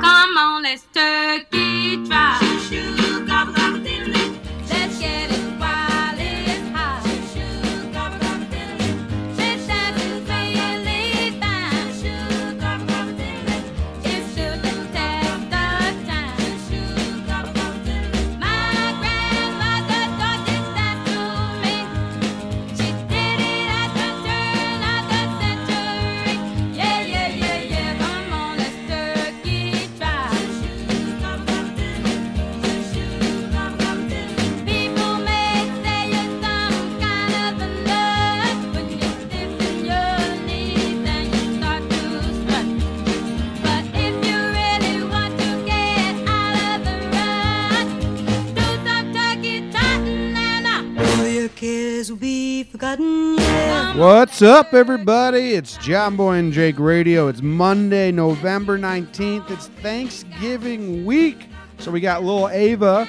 Come on, let's turkey try. Let's forgotten. What's up, everybody? It's John Boy and Jake Radio. It's Monday, November 19th. It's Thanksgiving week. So we got little Ava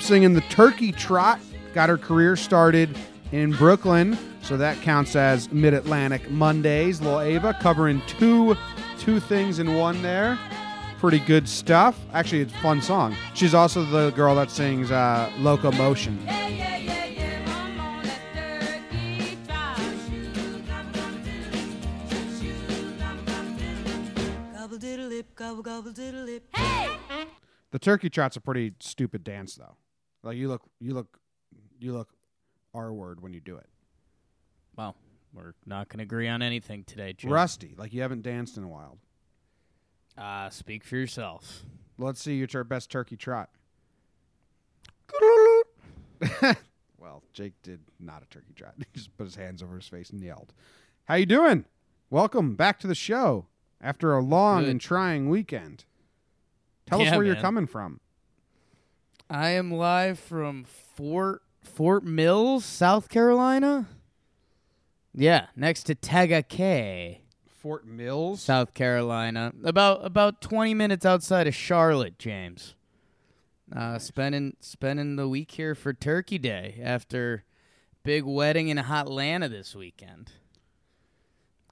singing the Turkey Trot. Got her career started in Brooklyn. So that counts as Mid Atlantic Mondays. Little Ava covering two two things in one there. Pretty good stuff. Actually, it's a fun song. She's also the girl that sings uh, Locomotion. Turkey trot's a pretty stupid dance, though. Like you look, you look, you look R word when you do it. Well, we're not going to agree on anything today, Jim. Rusty, like you haven't danced in a while. Uh, speak for yourself. Let's see your tur- best turkey trot. well, Jake did not a turkey trot. He just put his hands over his face and yelled. How you doing? Welcome back to the show after a long Good. and trying weekend. Tell us Yeah, where you're coming from. I am live from Fort Fort Mills, South Carolina. Yeah, next to Tega Tagakay, Fort Mills. South Carolina. About about 20 minutes outside of Charlotte, James. Uh, spending spending the week here for Turkey Day after big wedding in Atlanta this weekend.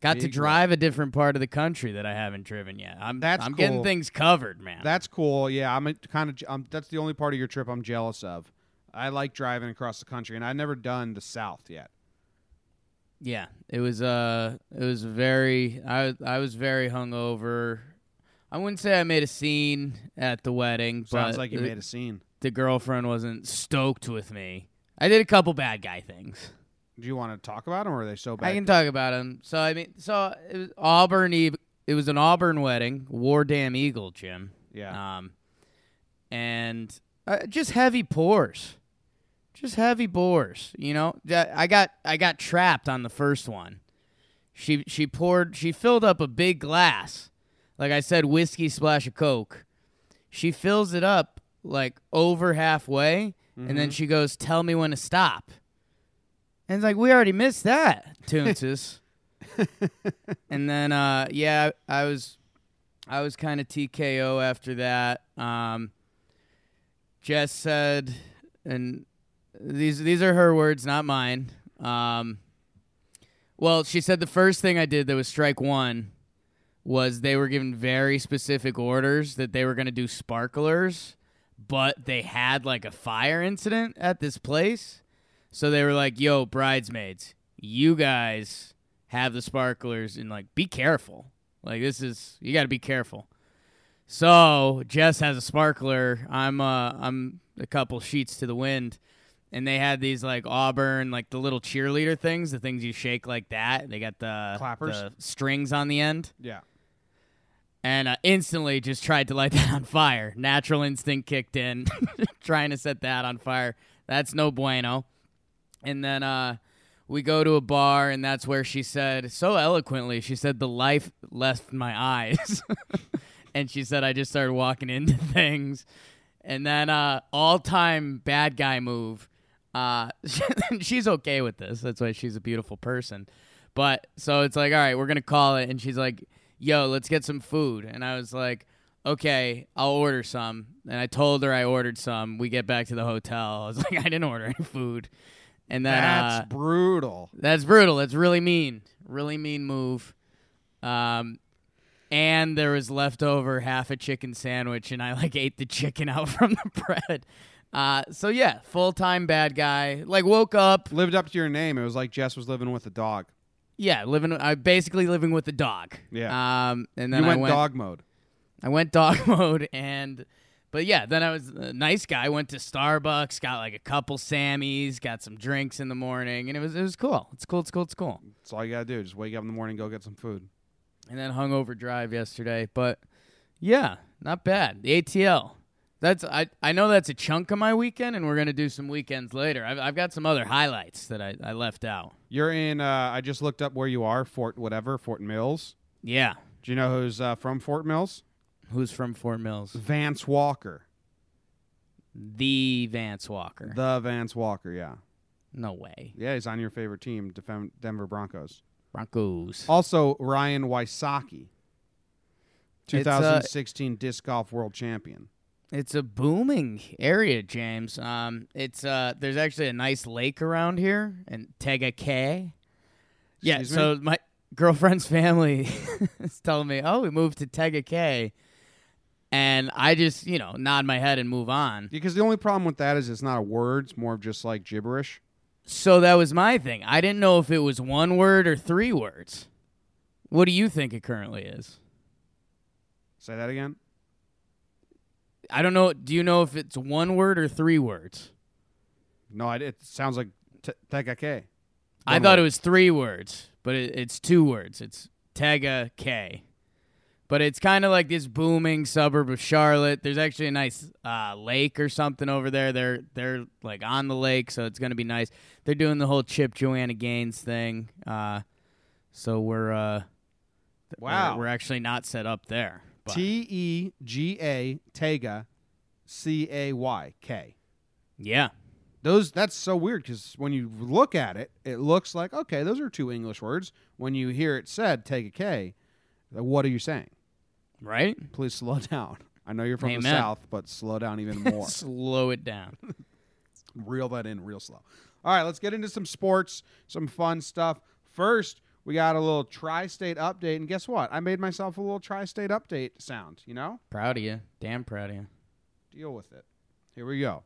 Got to drive a different part of the country that I haven't driven yet. I'm That's I'm cool. getting things covered, man. That's cool. Yeah, I'm kind of. Um, that's the only part of your trip I'm jealous of. I like driving across the country, and I've never done the South yet. Yeah, it was uh it was very I I was very hungover. I wouldn't say I made a scene at the wedding, Sounds but like you the, made a scene. the girlfriend wasn't stoked with me. I did a couple bad guy things. Do you want to talk about them, or are they so bad? I can talk about them. So I mean, so it was Auburn. Eve- It was an Auburn wedding, War Damn Eagle, Jim. yeah. Um, and uh, just heavy pours, just heavy pours. You know, I got I got trapped on the first one. She she poured she filled up a big glass, like I said, whiskey splash of coke. She fills it up like over halfway, and then she goes, "Tell me when to stop." And it's like we already missed that, Toonses. and then uh, yeah, I was I was kind of TKO after that. Um, Jess said, and these these are her words, not mine. Um, well, she said the first thing I did that was strike one was they were given very specific orders that they were going to do sparklers, but they had like a fire incident at this place. So they were like, "Yo, bridesmaids, you guys have the sparklers and like be careful. Like this is you got to be careful." So Jess has a sparkler. I'm uh I'm a couple sheets to the wind, and they had these like Auburn like the little cheerleader things, the things you shake like that. They got the Clappers? the strings on the end, yeah. and uh, instantly just tried to light that on fire. Natural instinct kicked in, trying to set that on fire. That's no bueno. And then uh, we go to a bar, and that's where she said so eloquently. She said the life left my eyes, and she said I just started walking into things, and then uh, all time bad guy move. Uh, she's okay with this. That's why she's a beautiful person. But so it's like, all right, we're gonna call it, and she's like, "Yo, let's get some food," and I was like. Okay, I'll order some. And I told her I ordered some. We get back to the hotel. I was like, I didn't order any food. And then That's uh, brutal. that's brutal. That's really mean. Really mean move. Um, and there was leftover half a chicken sandwich, and I like ate the chicken out from the bread. Uh, so yeah, full time bad guy. Like woke up. Lived up to your name. It was like Jess was living with a dog. Yeah, living. I basically living with the dog. Yeah. Um, and then you I went, went dog mode. I went dog mode and but yeah, then I was a nice guy, went to Starbucks, got like a couple Sammys, got some drinks in the morning, and it was it was cool. It's cool, it's cool, it's cool. That's all you gotta do. Just wake up in the morning, go get some food. And then hungover drive yesterday, but yeah, not bad. The ATL. That's I I know that's a chunk of my weekend, and we're gonna do some weekends later. I've I've got some other highlights that I, I left out. You're in. Uh, I just looked up where you are. Fort whatever. Fort Mills. Yeah, Do you know who's uh, from Fort Mills? Who's from Fort Mills? Vance Walker. The Vance Walker. The Vance Walker. Yeah. no way. Yeah, he's on your favorite team, Denver Broncos. Broncos. Also, Ryan Wysocki, It's, uh, 2016 disc golf world champion. It's a booming area, James. Um, it's uh, there's actually a nice lake around here in Tega Cay. Yeah, Excuse so my girlfriend's family is telling me, "Oh, we moved to Tega Cay," and I just, you know, nod my head and move on. Because the only problem with that is it's not a word; it's more of just like gibberish. So that was my thing. I didn't know if it was one word or three words. What do you think it currently is? Say that again. I don't know. Do you know if it's one word or three words? No, it sounds like t- Tegake. I thought word. it was three words, but it, it's two words. It's Tega K. But it's kind of like this booming suburb of Charlotte. There's actually a nice uh, lake or something over there. They're they're like on the lake, so it's gonna be nice. They're doing the whole Chip Joanna Gaines thing. Uh, so we're uh, Wow. we're, we're actually not set up there. T E G A Tega, C A Y K. yeah, Those that's so weird because when you look at it, it looks like okay, those are two English words. When you hear it said take a K, what are you saying? Right. Please slow down. I know you're from the Amen. south, but slow down even more. Slow it down. Reel that in real slow. All right, let's get into some sports, some fun stuff. First, we got a little tri-state update, and guess what? I made myself a little tri-state update sound. You know, proud of you. Damn proud of you. deal with it. Here we go.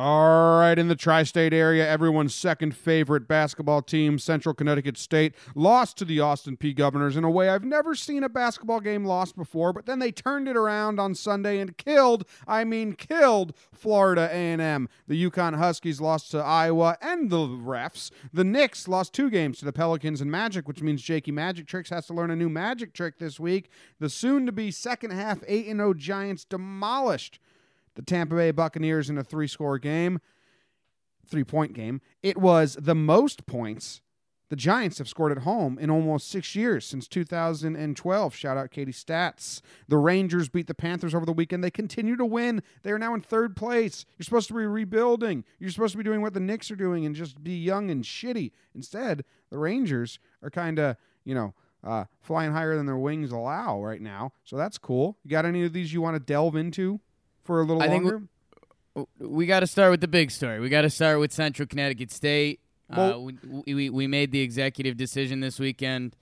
All right, in the tri state area, everyone's second favorite basketball team, Central Connecticut State, lost to the Austin Peay Governors in a way I've never seen a basketball game lost before, but then they turned it around on Sunday and killed, I mean killed, Florida A&M. The UConn Huskies lost to Iowa and the refs. The Knicks lost two games to the Pelicans and Magic, which means Jakey Magic Tricks has to learn a new magic trick this week. The soon-to-be second half 8-0 Giants demolished the Tampa Bay Buccaneers in a three score game, three point game. It was the most points the Giants have scored at home in almost six years since 2012. Shout out Katie Stats. The Rangers beat the Panthers over the weekend. They continue to win. They are now in third place. You're supposed to be rebuilding. You're supposed to be doing what the Knicks are doing and just be young and shitty. Instead, the Rangers are kind of, you know, uh, flying higher than their wings allow right now. So that's cool. You got any of these you want to delve into for a little I think longer? we got to start with the big story. We got to start with Central Connecticut State. uh, we, we we made the executive decision this weekend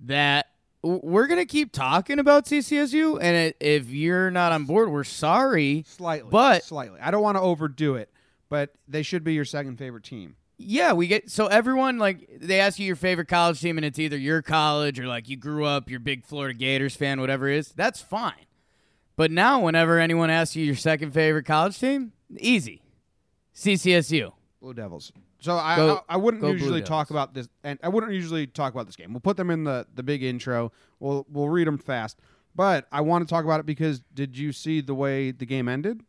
that we're gonna keep talking about CCSU, and it, if you're not on board, we're sorry. Slightly, But- slightly. I don't want to overdo it, but they should be your second favorite team. Yeah, we get so everyone like they ask you your favorite college team, and it's either your college or like you grew up, you're big Florida Gators fan, whatever it is. That's fine. But now, whenever anyone asks you your second favorite college team, easy, CCSU. Blue Devils. So I Go- I, I wouldn't usually talk about this, and I wouldn't usually talk about this game. We'll put them in the the big intro. We'll we'll read them fast. But I want to talk about it because did you see the way the game ended?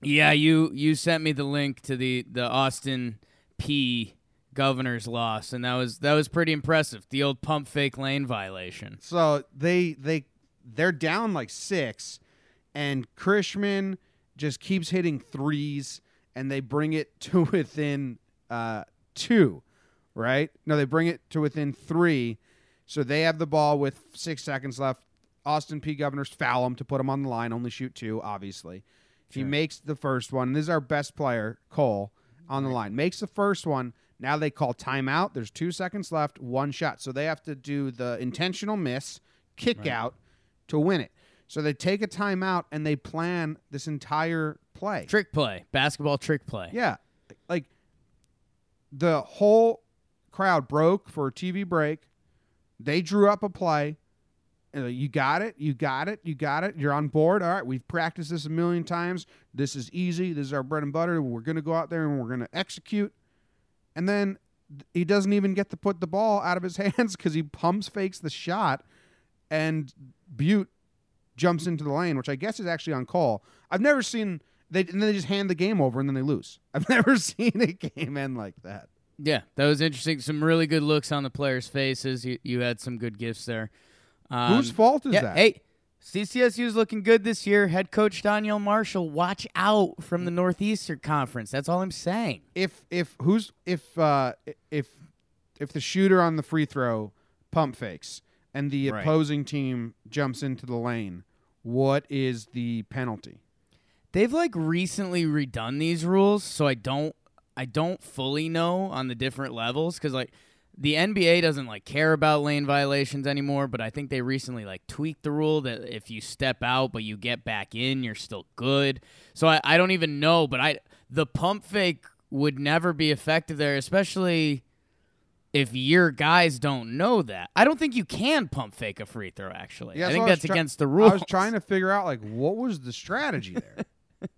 Yeah, you you sent me the link to the the Austin Peay governor's loss, and that was that was pretty impressive. The old pump fake lane violation. So they they they're down like six, and Krishman just keeps hitting threes, and they bring it to within uh, two, right? No, they bring it to within three. So they have the ball with six seconds left. Austin Peay Governors foul him to put him on the line. Only shoot two, obviously. If he makes the first one, this is our best player, Kohl, on the line. Makes the first one. Now they call timeout. There's two seconds left, one shot. So they have to do the intentional miss, kick out to win it. So they take a timeout and they plan this entire play. Trick play, basketball trick play. Yeah. Like the whole crowd broke for a TV break. They drew up a play. You got it. You got it. You got it. You're on board. All right. We've practiced this a million times. This is easy. This is our bread and butter. We're going to go out there and we're going to execute. And then he doesn't even get to put the ball out of his hands because he pumps fakes the shot. And Butte jumps into the lane, which I guess is actually on call. I've never seen they and then they just hand the game over and then they lose. I've never seen a game end like that. Yeah, that was interesting. Some really good looks on the players' faces. You you had some good gifts there. Um, Whose fault is yeah, that? Hey, CCSU is looking good this year. Head coach Donyell Marshall, watch out from the Northeastern Conference. That's all I'm saying. If if who's if uh if if the shooter on the free throw pump fakes and the Right. opposing team jumps into the lane, what is the penalty? They've like recently redone these rules, so I don't I don't fully know on the different levels because like the NBA doesn't like care about lane violations anymore, but I think they recently like tweaked the rule that if you step out but you get back in, you're still good. So I, I don't even know, but I the pump fake would never be effective there, especially if your guys don't know that. I don't think you can pump fake a free throw. Actually, I think was that's try- against the rules. I was trying to figure out like what was the strategy there.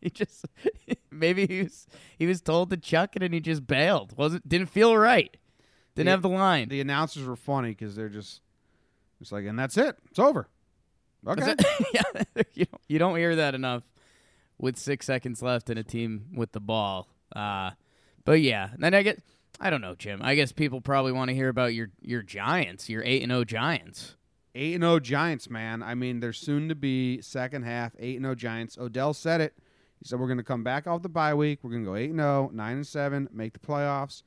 He just maybe he was he was told to chuck it and he just bailed. wasn't Didn't feel right. Didn't The- have the line. the announcers were funny because they're just it's like, and that's it. It's over. Okay. It. yeah, you don't, you don't hear that enough with six seconds left and a team with the ball. Uh, but yeah, then I get I don't know, Jim. I guess people probably want to hear about your your Giants, your eight and zero Giants. Eight and zero Giants, man. I mean, they're soon to be second half eight and zero Giants. Odell said it. He said we're going to come back off the bye week. We're going to go eight and 0, 9 and seven, make the playoffs.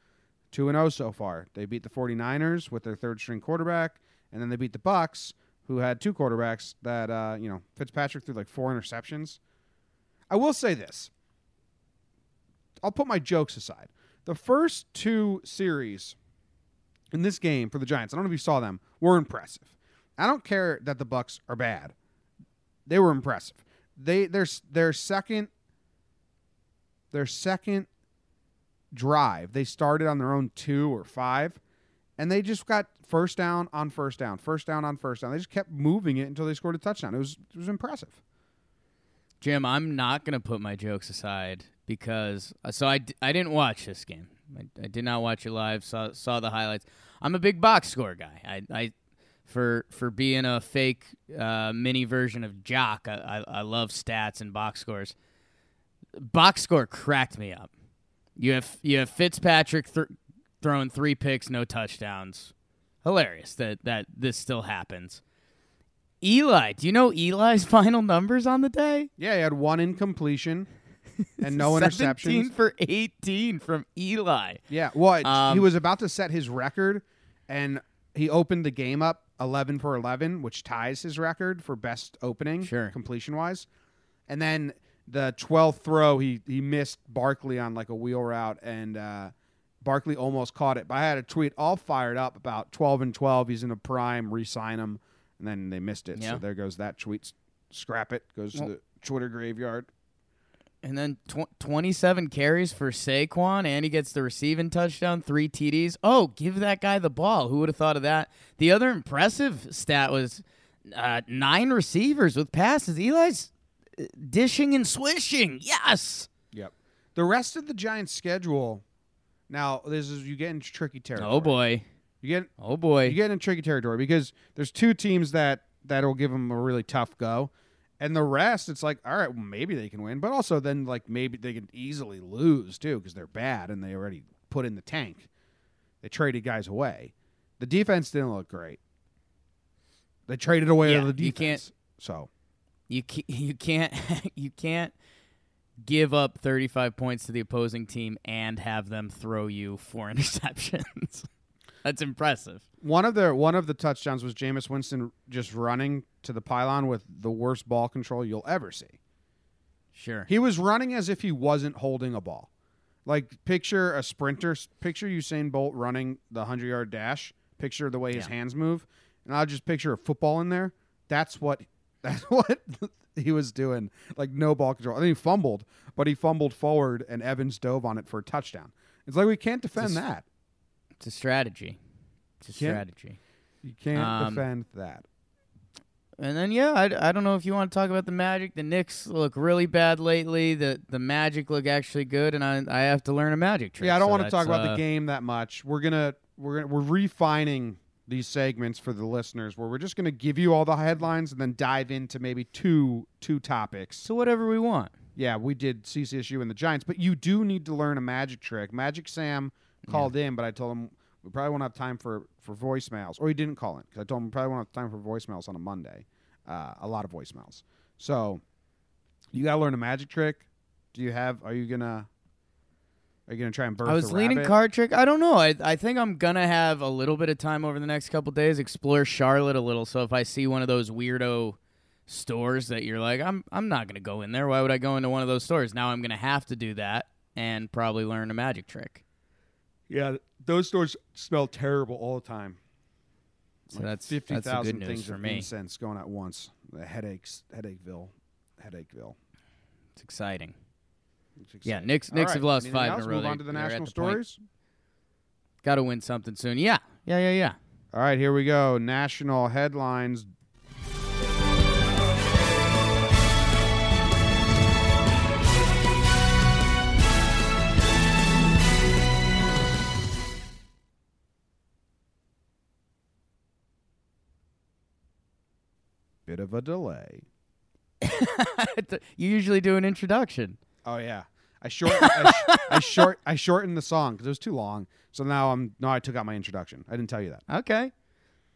Two and zero so far. They beat the 49ers with their third string quarterback, and then they beat the Bucs, who had two quarterbacks that uh, you know Fitzpatrick threw like four interceptions. I will say this. I'll put my jokes aside. The first two series in this game for the Giants, I don't know if you saw them, were impressive. I don't care that the Bucs are bad. They were impressive. They their their second their second drive, they started on their own 2 or 5 and they just got first down on first down, first down on first down. They just kept moving it until they scored a touchdown. It was it was impressive. Jim, I'm not going to put my jokes aside because uh, so I didn't watch this game. I, I did not watch it live. Saw saw the highlights. I'm a big box score guy. I, I for for being a fake uh, mini version of Jock, I, I I love stats and box scores. Box score cracked me up. You have you have Fitzpatrick th- throwing three picks, no touchdowns. Hilarious that that this still happens. Eli, do you know Eli's final numbers on the day? Yeah, he had one incompletion and no 17 interceptions. for 18 from Eli. Yeah, well, Um, he was about to set his record, and he opened the game up eleven for eleven, which ties his record for best opening, Sure. completion wise. And then the twelfth throw, he he missed Barkley on like a wheel route, and uh, Barkley almost caught it. But I had a tweet all fired up about twelve and twelve. He's in a prime, re-sign him, and then they missed it. Yeah. So there goes that tweet. Scrap it. Goes Well- to the Twitter graveyard. And then tw- 27 carries for Saquon, and he gets the receiving touchdown, three TDs. Oh, give that guy the ball. Who would have thought of that? The other impressive stat was uh, nine receivers with passes. Eli's uh, dishing and swishing. Yes. Yep. The rest of the Giants' schedule. Now, this is you get into tricky territory. Oh, boy. You get Oh, boy. you get in tricky territory because there's two teams that that'll give them a really tough go. And the rest, it's like, all right, well, maybe they can win, but also then like maybe they can easily lose too because they're bad and they already put in the tank. They traded guys away. The defense didn't look great. They traded away Yeah, the defense. you can't- So You can't, you can't you can't give up 35 points to the opposing team and have them throw you four interceptions. That's impressive. one of the one of the touchdowns was Jameis Winston just running to the pylon with the worst ball control you'll ever see. Sure. He was running as if he wasn't holding a ball. Like picture a sprinter, picture Usain Bolt running the 100-yard dash, picture the way his Yeah. hands move, and I'll just picture a football in there. That's what that's what he was doing. Like no ball control. I think he fumbled, but he fumbled forward and Evans dove on it for a touchdown. It's like we can't defend Just- that. It's a strategy. It's a Can't- strategy. You can't Um, defend that. And then yeah, I, I don't know if you want to talk about the Magic. The Knicks look really bad lately. The the Magic look actually good, and I I have to learn a Magic trick. Yeah, I don't so want to talk about uh, the game that much. We're gonna we're gonna, we're refining these segments for the listeners, where we're just gonna give you all the headlines and then dive into maybe two two topics. So whatever we want. Yeah, we did CCSU and the Giants, but you do need to learn a magic trick. Magic Sam called in, but I told him we probably won't have time for for voicemails, or he didn't call in because I told him we probably won't have time for voicemails on a Monday. Uh, a lot of voicemails. So you gotta learn a magic trick. Do you have? Are you gonna? Are you gonna try and birth? I was leaning rabbit? card trick. I don't know. I I think I'm gonna have a little bit of time over the next couple days, explore Charlotte a little. So if I see one of those weirdo stores that you're like, I'm I'm not gonna go in there. Why would I go into one of those stores? Now I'm gonna have to do that and probably learn a magic trick. Yeah, those stores smell terrible all the time. So that's fifty that's the thousand things for of me. incense going at once. The headaches, headacheville, headacheville. It's exciting. It's Yeah. Knicks- Knicks right, have lost anything five in a row. Move on to the they're national the stories. Got to win something soon. Yeah, yeah, yeah, yeah. All right, here we go. National headlines. Bit of a delay. you usually do an introduction. Oh yeah, I short I, sh- I short I shortened the song because it was too long. So now I'm no, I took out my introduction. I didn't tell you that. Okay.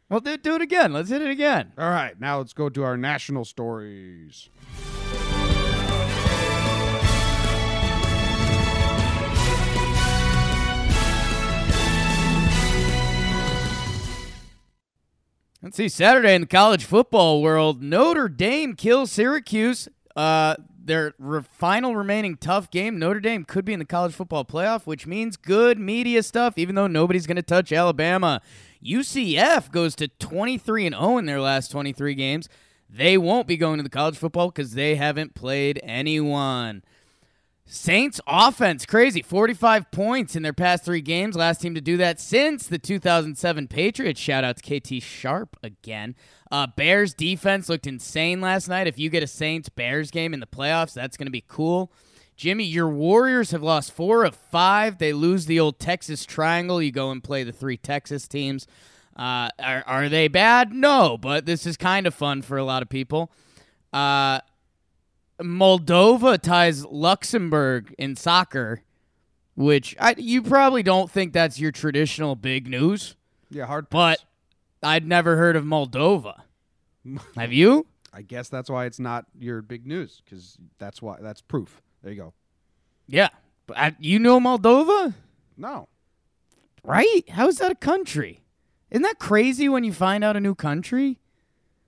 Well, do, do it again. Let's hit it again. All right, now let's go to our national stories. See. Saturday in the college football world, Notre Dame kills Syracuse. Uh, their re- final remaining tough game. Notre Dame could be in the college football playoff, which means good media stuff. Even though nobody's going to touch Alabama, UCF goes to 23 and 0 in their last 23 games. They won't be going to the college football because they haven't played anyone. Saints offense crazy. 45 points in their past three games. Last team to do that since the 2007 Patriots. Shout out to KT Sharp again. Uh, Bears defense looked insane last night. If you get a Saints Bears game in the playoffs that's going to be cool. Jimmy your Warriors have lost four of five. They lose the old Texas triangle. You go and play the three Texas teams. Uh, are, are they bad? No but this is kind of fun for a lot of people. Uh, Moldova ties Luxembourg in soccer, which I, you probably don't think that's your traditional big news, Yeah, hard. but. I'd never heard of Moldova. Have you? I guess that's why it's not your big news because that's why that's proof. There you go. Yeah. But I, you know Moldova? No, Right? How is that a country? Isn't that crazy when you find out a new country?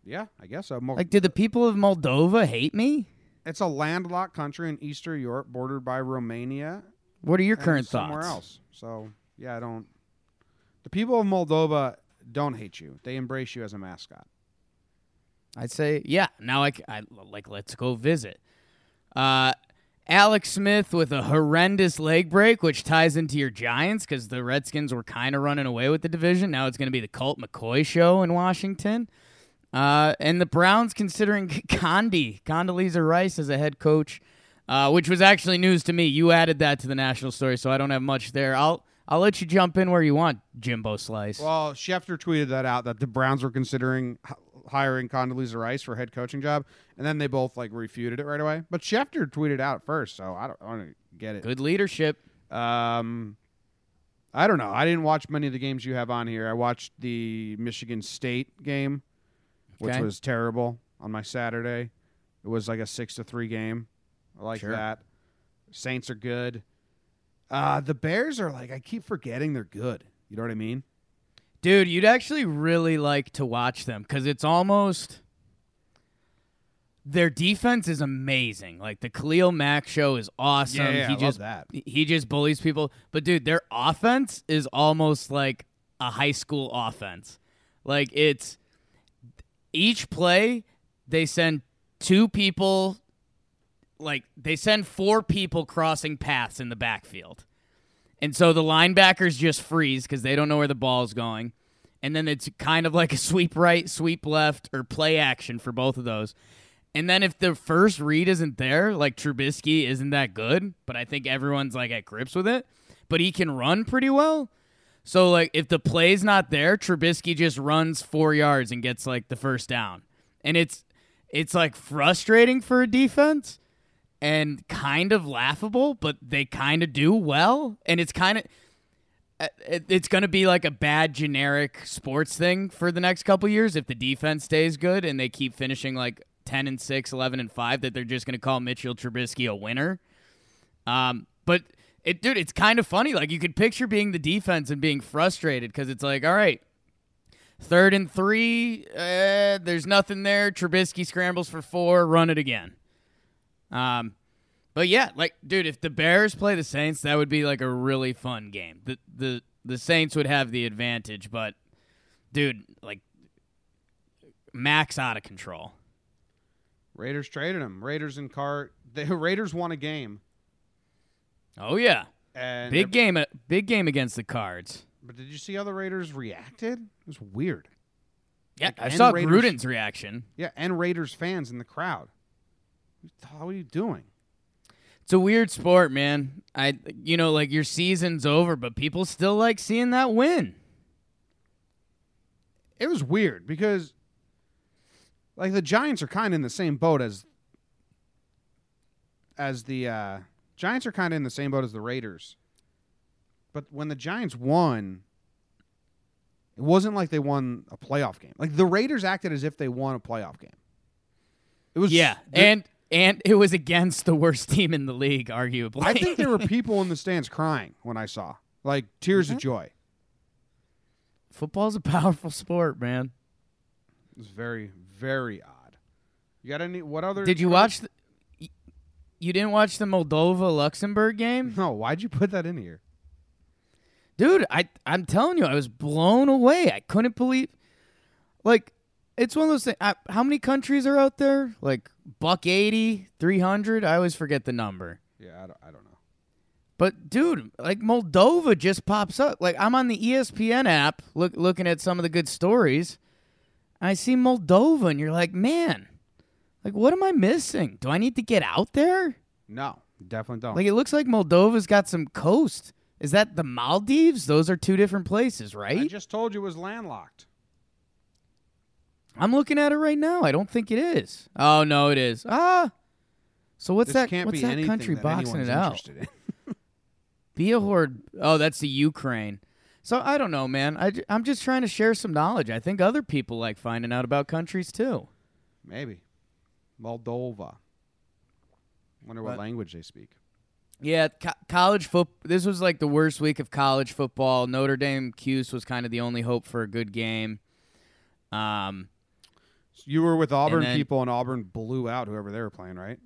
yeah, I guess so. Mo- Like, did the people of Moldova hate me? It's a landlocked country in Eastern Europe, bordered by Romania. What are your current somewhere thoughts? else. So yeah, I don't. The people of Moldova don't hate you; they embrace you as a mascot. I'd say, yeah. Now I, I- like let's go visit. Uh, Alex Smith with a horrendous leg break, which ties into your Giants because the Redskins were kind of running away with the division. Now it's going to be the Colt McCoy show in Washington. Uh, and the Browns considering Condi, Condoleezza Rice as a head coach, uh, which was actually news to me. You added that to the national story, so I don't have much there. I'll I'll let you jump in where you want, Jimbo Slice. Well, Schefter tweeted that out that the Browns were considering h- hiring Condoleezza Rice for a head coaching job, and then they both like refuted it right away. But Schefter tweeted out first, so I don't, I don't get it. Good leadership. Um, I don't know. I didn't watch many of the games you have on here. I watched the Michigan State game, which Okay. was terrible on my Saturday. It was like a six to three game. I like Sure. that. Saints are good. Uh, the Bears are like I keep forgetting they're good. You know what I mean? Dude, you'd actually really like to watch them because it's almost their defense is amazing. Like the Khalil Mack show is awesome. Yeah, yeah, he I love just that. he just bullies people. But dude, their offense is almost like a high school offense. Like it's each play they send two people like they send four people crossing paths in the backfield. And so the linebackers just freeze because they don't know where the ball is going. And then it's kind of like a sweep right, sweep left, or play action for both of those. And then if the first read isn't there, like Trubisky isn't that good, but I think everyone's like at grips with it. But he can run pretty well. So like if the play's not there, Trubisky just runs four yards and gets like the first down. And it's it's like frustrating for a defense and kind of laughable, but they kind of do well. And it's kind of uh, it's going to be like a bad generic sports thing for the next couple years if the defense stays good and they keep finishing like 10 and 6, 11 and 5 that they're just going to call Mitchell Trubisky a winner. Um but it dude, it's kind of funny like you could picture being the defense and being frustrated cuz it's like, all right, third and 3, uh, there's nothing there. Trubisky scrambles for 4, run it again. Um, but yeah, like, dude, if the Bears play the Saints, that would be like a really fun game. The the the Saints would have the advantage, but dude, like, Mack's out of control. Raiders traded him. Raiders and Cart. The Raiders won a game, Oh yeah, and big game, big game against the Cards. But did you see how the Raiders reacted? It was weird. Yeah, Like, I saw Raiders- Gruden's reaction. Yeah, and Raiders fans in the crowd. How are you doing? It's a weird sport, man. I, you know, like your season's over, but people still like seeing that win. It was weird because, like, the Giants are kind of in the same boat as as the uh, Giants are kind of in the same boat as the Raiders. But when the Giants won, it wasn't like they won a playoff game. Like the Raiders acted as if they won a playoff game. It was Yeah, and and it was against the worst team in the league, arguably. I think there were people in the stands crying when I saw like tears of joy. football's a powerful sport, man. It was very very odd. You got any? What other? Did you watch? The, you didn't watch the Moldova Luxembourg game, No. Why'd you put that in here? dude. I I'm telling you, I was blown away. I couldn't believe, like, it's one of those things. I, how many countries are out there? Like buck 80, 300? I always forget the number. Yeah, I don't, I don't know. But dude, like Moldova just pops up. Like I'm on the ESPN app, look looking at some of the good stories. And I see Moldova, and you're like, man, like what am I missing? Do I need to get out there? No, definitely don't. Like it looks like Moldova's got some coast. Is that the Maldives? Those are two different places, right? I just told you it was landlocked. I'm looking at it right now. I don't think it is. Oh no, it is. Ah. So what's this that? what's that country that boxing it out? Beahord. Oh, that's the Ukraine. So I don't know, man. I, am just trying to share some knowledge. I think other people like finding out about countries too. Maybe Moldova. Wonder what What? language they speak. Yeah, co- college foot. This was like the worst week of college football. Notre Dame Cuse was kind of the only hope for a good game. Um, You were with Auburn then- people, and Auburn blew out whoever they were playing, right?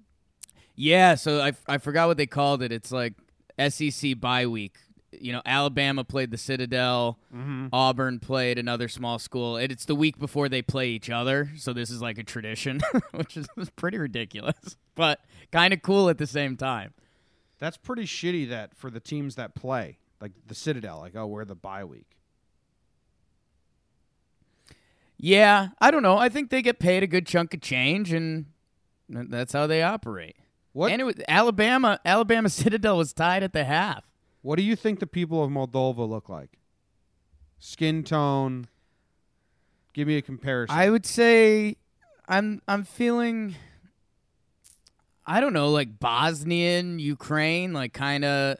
yeah. So I I forgot what they called it. It's like SEC bye week. You know, Alabama played the Citadel. Mm-hmm. Auburn played another small school. And it's the week before they play each other. So this is like a tradition, which is pretty ridiculous, but kind of cool at the same time. That's pretty shitty. That for the teams that play, like the Citadel, like oh, we're the bye week. Yeah, I don't know. I think they get paid a good chunk of change, and that's how they operate. What And it was Alabama. Alabama Citadel was tied at the half. What do you think the people of Moldova look like? Skin tone, Give me a comparison. I would say I'm I'm feeling I don't know, like Bosnian, Ukraine, like kind of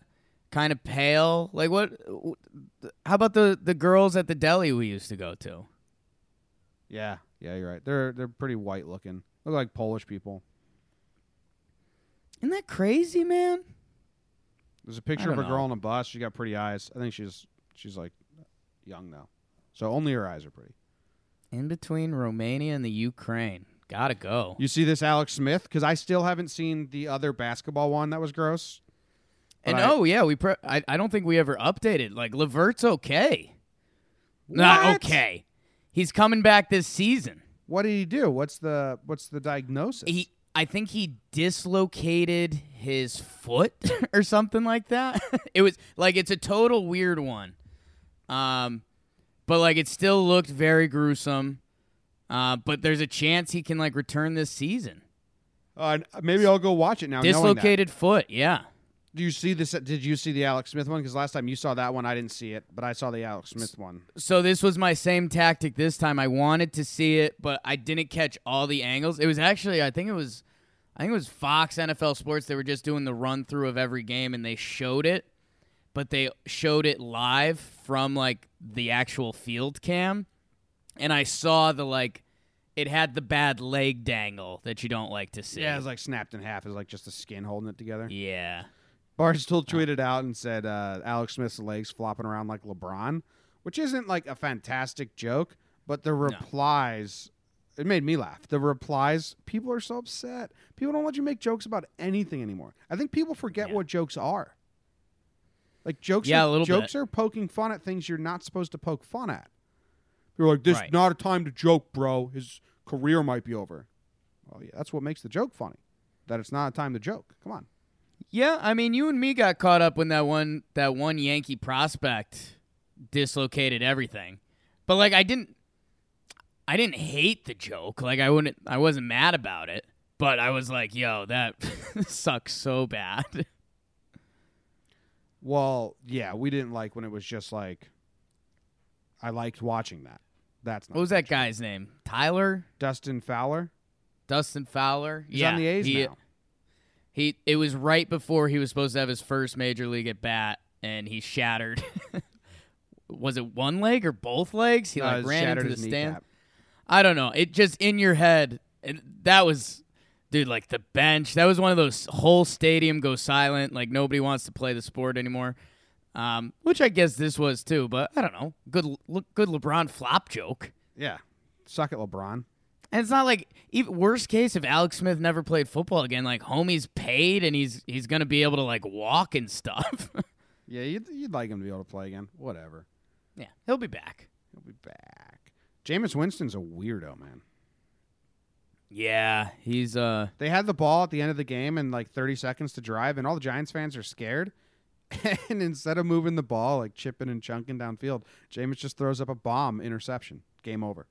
kind of pale. Like what how about the the girls at the deli we used to go to? yeah, yeah, you're right. They're they're pretty white looking. Look like Polish people. Isn't that crazy, man? There's a picture of a don't girl on a bus. She got pretty eyes. I think she's she's like young though, so only her eyes are pretty. In between Romania and the Ukraine. Gotta go. You see this Alex Smith? Because I still haven't seen the other basketball one that was gross. And I- oh yeah, we. Pre- I I don't think we ever updated. Like Levert's okay. Not okay. He's coming back this season. What did he do? What's the what's the diagnosis? He. I think he dislocated his foot or something like that. it was like it's a total weird one. Um, but like it still looked very gruesome. Uh, but there's a chance he can like return this season. Uh, maybe I'll go watch it now. Dislocated foot, yeah. Do you see this? Did you see the Alex Smith one? Because last time you saw that one, I didn't see it, but I saw the Alex Smith one. So this was my same tactic this time. I wanted to see it, but I didn't catch all the angles. It was actually, I think it was, I think it was Fox NFL Sports. They were just doing the run through of every game, and they showed it, but they showed it live from like the actual field cam, and I saw the like, it had the bad leg dangle that you don't like to see. Yeah, it's like snapped in half. It's like just the skin holding it together. yeah. Barstool tweeted out and said uh, Alex Smith's legs flopping around like LeBron, which isn't like a fantastic joke, but the replies. It made me laugh. The replies, people are so upset. People don't let you make jokes about anything anymore. I think people forget Yeah. what jokes are. Like jokes, Yeah, are, a little jokes bit. are poking fun at things you're not supposed to poke fun at. They're like, "This is Right. not a time to joke, bro. His career might be over." Well, yeah, that's what makes the joke funny. That it's not a time to joke. Come on. Yeah, I mean, you and me got caught up when that one that one Yankee prospect dislocated everything. But like I didn't I didn't hate the joke. Like I wouldn't I wasn't mad about it, but I was like, "Yo, that sucks so bad." Well, yeah, we didn't like when it was just like. I liked watching that. That's not What was that guy's name? Tyler? Dustin Fowler. Dustin Fowler? He's yeah, on the A's he, now. He it was right before he was supposed to have his first major league at bat and he shattered Was it one leg or both legs? He Uh, like ran into the stand. kneecap. I don't know. It just in your head. And that was, dude, like the bench. That was one of those whole stadium go silent. Like nobody wants to play the sport anymore. Um, which I guess this was too. But I don't know. Good, look, good LeBron flop joke. Yeah, suck it, LeBron. And it's not like even worst case if Alex Smith never played football again. Like homie's paid and he's he's gonna be able to like walk and stuff. Yeah, you'd, you'd like him to be able to play again. Whatever. yeah, he'll be back. He'll be back. Jameis Winston's a weirdo, man. Yeah, he's uh. They had the ball at the end of the game and like 30 seconds to drive, and all the Giants fans are scared. And instead of moving the ball, like chipping and chunking downfield, Jameis just throws up a bomb interception. Game over.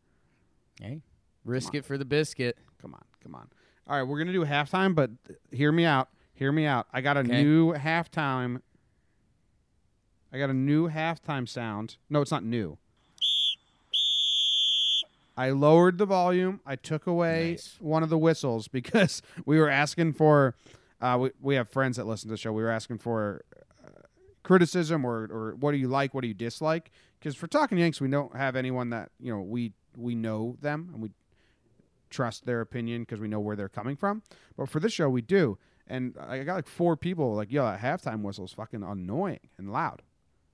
Hey, risk it for the biscuit. Come on, come on. All right, we're gonna do halftime, but hear me out. Hear me out. I got a Okay. new halftime. I got a new halftime sound. No, it's not new. I lowered the volume. I took away Nice. one of the whistles because we were asking for. Uh, we we have friends that listen to the show. We were asking for uh, criticism or or what do you like, what do you dislike? Because for talking Yanks, we don't have anyone that you know we we know them and we trust their opinion because we know where they're coming from. But for this show, we do. And I got like four people like, yo, that halftime whistle is fucking annoying and loud,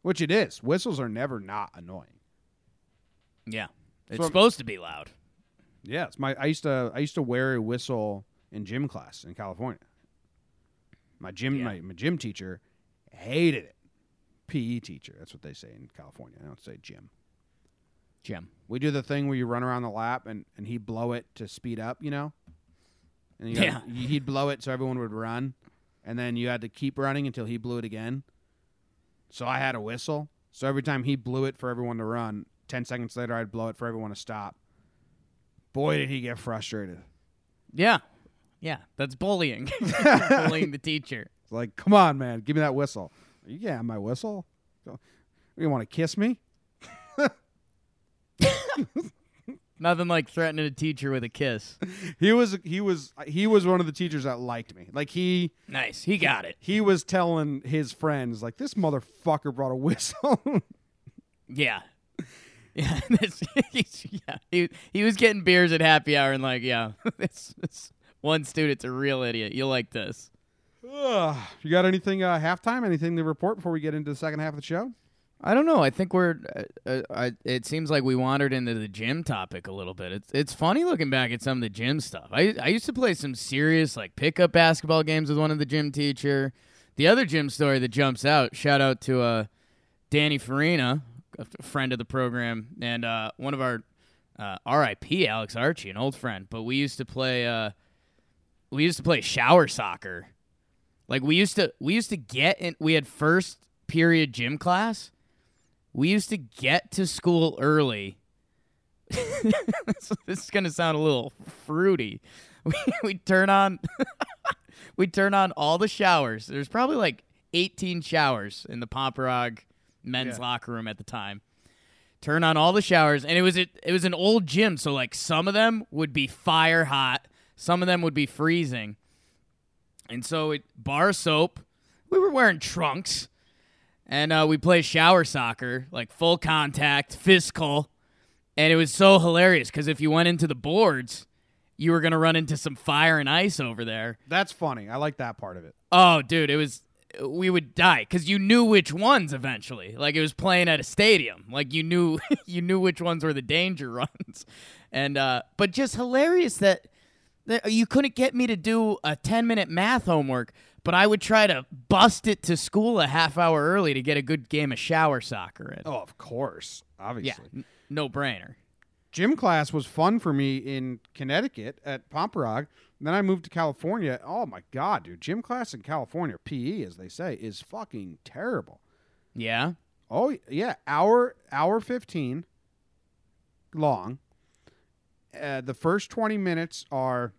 which it is. Whistles are never not annoying. Yeah, it's So- supposed to be loud. Yeah, it's my. I used to. I used to wear a whistle in gym class in California. My gym. Yeah. My, my gym teacher hated it. PE teacher. That's what they say in California. I don't say gym. Jim. We do the thing where you run around the lap and, and he'd blow it to speed up, you know? And you Yeah. he'd blow it so everyone would run. And then you had to keep running until he blew it again. So I had a whistle. So every time he blew it for everyone to run, 10 seconds later, I'd blow it for everyone to stop. Boy, did he get frustrated. Yeah, yeah, that's bullying. bullying the teacher. It's like, come on, man, give me that whistle. You can't have my whistle. You want to kiss me? Nothing like threatening a teacher with a kiss. He was he was he was one of the teachers that liked me. Like he Nice. He got it. he was telling his friends like this motherfucker brought a whistle. Yeah. Yeah, yeah. He he was getting beers at happy hour and like, yeah, this, this one student's a real idiot. You like this? Ugh. you got anything uh, halftime? Anything to report before we get into the second half of the show? I don't know. I think we're. Uh, uh, I, it seems like we wandered into the gym topic a little bit. It's it's funny looking back at some of the gym stuff. I I used to play some serious like pickup basketball games with one of the gym teacher. The other gym story that jumps out. Shout out to uh, Danny Farina, a friend of the program, and uh, one of our uh, R.I.P. Alex Archie, an old friend. But we used to play. Uh, we used to play shower soccer. Like we used to we used to get in. We had first period gym class we used to get to school early. this is going to sound a little fruity. We we turn on we turn on all the showers. There's probably like 18 showers in the Pomperaug men's Yeah. locker room at the time. Turn on all the showers and it was it, it was an old gym, so like some of them would be fire hot, some of them would be freezing. And so it bar soap. We were wearing trunks and uh, we play shower soccer, like full contact, physical, and it was so hilarious because if you went into the boards, you were gonna run into some fire and ice over there. That's funny. I like that part of it. Oh, dude, it was we would die because you knew which ones eventually. Like it was playing at a stadium. Like you knew you knew which ones were the danger runs, and uh, but just hilarious that. that You couldn't get me to do a 10 minute math homework, but I would try to bust it to school a half hour early to get a good game of shower soccer in. Oh, of course, yeah, obviously. n- no brainer. Gym class was fun for me in Connecticut at Pomperaug. Then I moved to California. Oh my god, dude! Gym class in California, PE as they say, is fucking terrible. Yeah. Oh yeah, hour hour fifteen long. Uh, the first twenty minutes are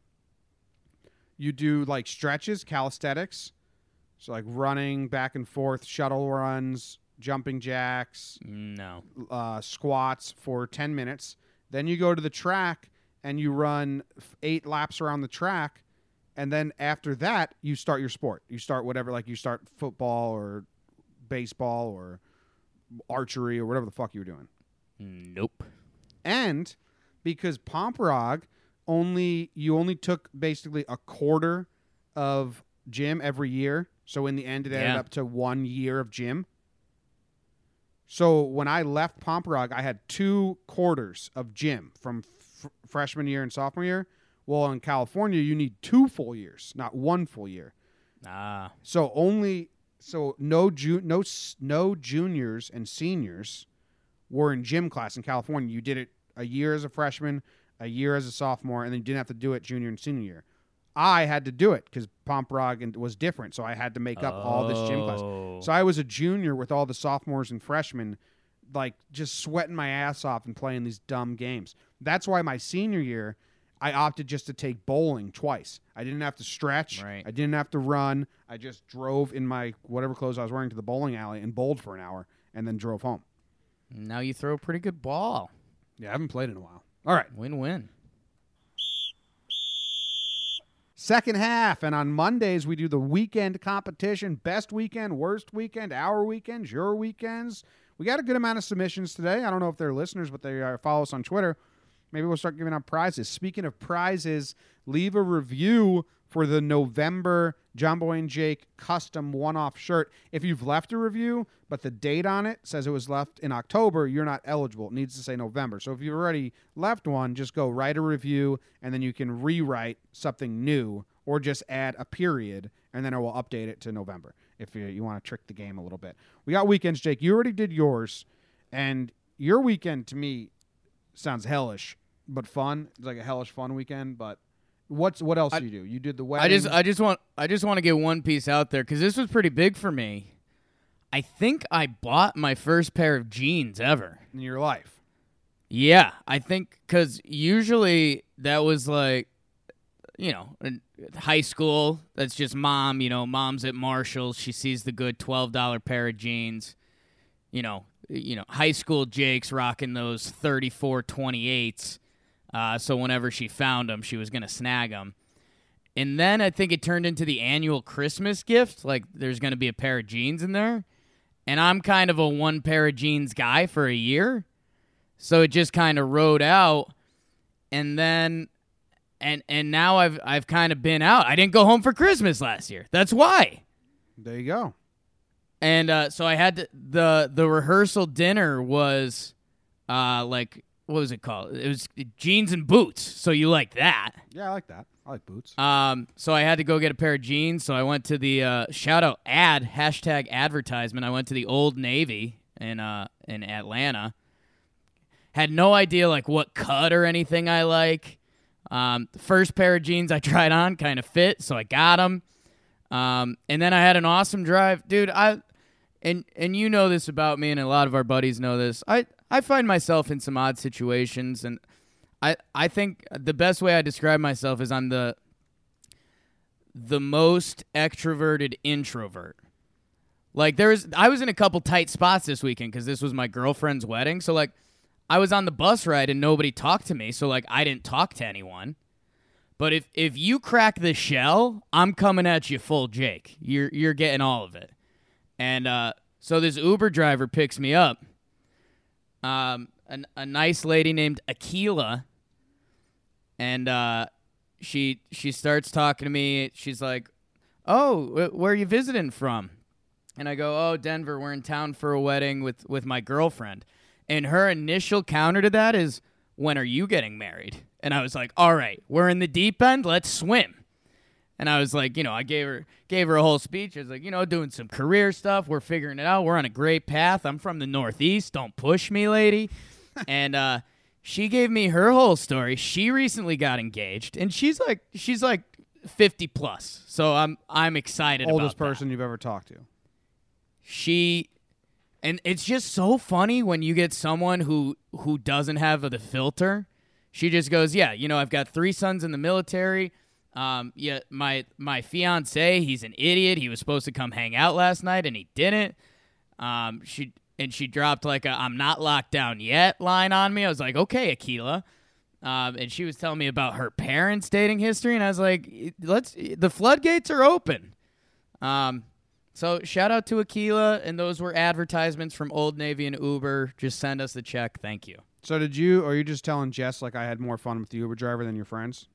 you do like stretches, calisthenics, so like running back and forth, shuttle runs, jumping jacks, No. uh, squats for 10 minutes. Then you go to the track and you run eight laps around the track. And then after that, you start your sport. You start whatever, like you start football or baseball or archery or whatever the fuck you were doing. Nope. And because Pomperaug only, you only took basically a quarter of gym every year. So in the end, it ended Yeah. up to one year of gym. So when I left Pomperaug, I had two quarters of gym from f- freshman year and sophomore year. Well, in California, you need two full years, not one full year. Ah. So only so no ju- no no juniors and seniors were in gym class in California. You did it a year as a freshman, a year as a sophomore, and then you didn't have to do it junior and senior year. I had to do it because Pomperaug and- was different, so I had to make up all this gym class. Oh. So I was a junior with all the sophomores and freshmen, like just sweating my ass off and playing these dumb games. That's why my senior year, I opted just to take bowling twice. I didn't have to stretch. Right. I didn't have to run. I just drove in my whatever clothes I was wearing to the bowling alley and bowled for an hour and then drove home. Now you throw a pretty good ball. Yeah, I haven't played in a while. All right. Win win. Second half, and on Mondays we do the weekend competition. Best weekend, worst weekend, our weekends, your weekends. We got a good amount of submissions today. I don't know if they're listeners, but they uh, follow us on Twitter. Maybe we'll start giving out prizes. Speaking of prizes, leave a review for the November John Boy and Jake custom one-off shirt. If you've left a review, but the date on it says it was left in October, you're not eligible. It needs to say November. So if you've already left one, just go write a review, and then you can rewrite something new or just add a period, and then I will update it to November if you, you want to trick the game a little bit. We got weekends, Jake. You already did yours, and your weekend to me sounds hellish, but fun. It's like a hellish fun weekend. But what's what else I- do you do? You did the wedding. I just I just want I just want to get one piece out there because this was pretty big for me. I think I bought my first pair of jeans ever. in your life. Yeah, I think because usually that was like, you know, in high school. That's just mom. You know, mom's at Marshalls. She sees the good twelve dollar pair of jeans. You know, you know, high school Jake's rocking those thirty four twenty eights. Uh, so whenever she found them, she was gonna snag them. And then I think it turned into the annual Christmas gift. Like there's gonna be a pair of jeans in there, and I'm kind of a one pair of jeans guy for a year, so it just kind of rode out. And then, and and now I've I've kind of been out. I didn't go home for Christmas last year. That's why. There you go. And uh, so I had to, the the rehearsal dinner was uh, like what was it called? It was jeans and boots. So you like that? Yeah, I like that. I like boots. Um, so I had to go get a pair of jeans. So I went to the uh, shout out ad hashtag advertisement. I went to the Old Navy in uh, in Atlanta. Had no idea like what cut or anything I like. Um, the first pair of jeans I tried on kind of fit, so I got them. Um, and then I had an awesome drive, dude. I and and you know this about me, and a lot of our buddies know this. I I find myself in some odd situations, and I I think the best way I describe myself is I'm the the most extroverted introvert. Like there was, I was in a couple tight spots this weekend because this was my girlfriend's wedding. So like, I was on the bus ride and nobody talked to me. So like, I didn't talk to anyone. But if if you crack the shell, I'm coming at you full Jake. You're you're getting all of it. And uh, so this Uber driver picks me up. Um, an, a nice lady named Akila, and uh, she she starts talking to me. She's like, "Oh, wh- where are you visiting from?" And I go, "Oh, Denver. We're in town for a wedding with with my girlfriend." And her initial counter to that is, "When are you getting married?" And I was like, "All right, we're in the deep end. Let's swim." And I was like, you know, I gave her gave her a whole speech. I was like, you know, doing some career stuff. We're figuring it out. We're on a great path. I'm from the Northeast. Don't push me, lady. and uh, she gave me her whole story. She recently got engaged, and she's like, she's like 50 plus. So I'm I'm excited. Oldest about that person you've ever talked to. she and it's just so funny when you get someone who who doesn't have the filter she just goes yeah you know i've got three sons in the military um yeah my my fiance he's an idiot he was supposed to come hang out last night and he didn't um she and she dropped like a i'm not locked down yet line on me i was like okay akila um, and she was telling me about her parents' dating history, and I was like, "Let's." The floodgates are open. Um, so shout out to Aquila, and those were advertisements from Old Navy and Uber. Just send us the check. Thank you. So did you? Or are you just telling Jess like I had more fun with the Uber driver than your friends?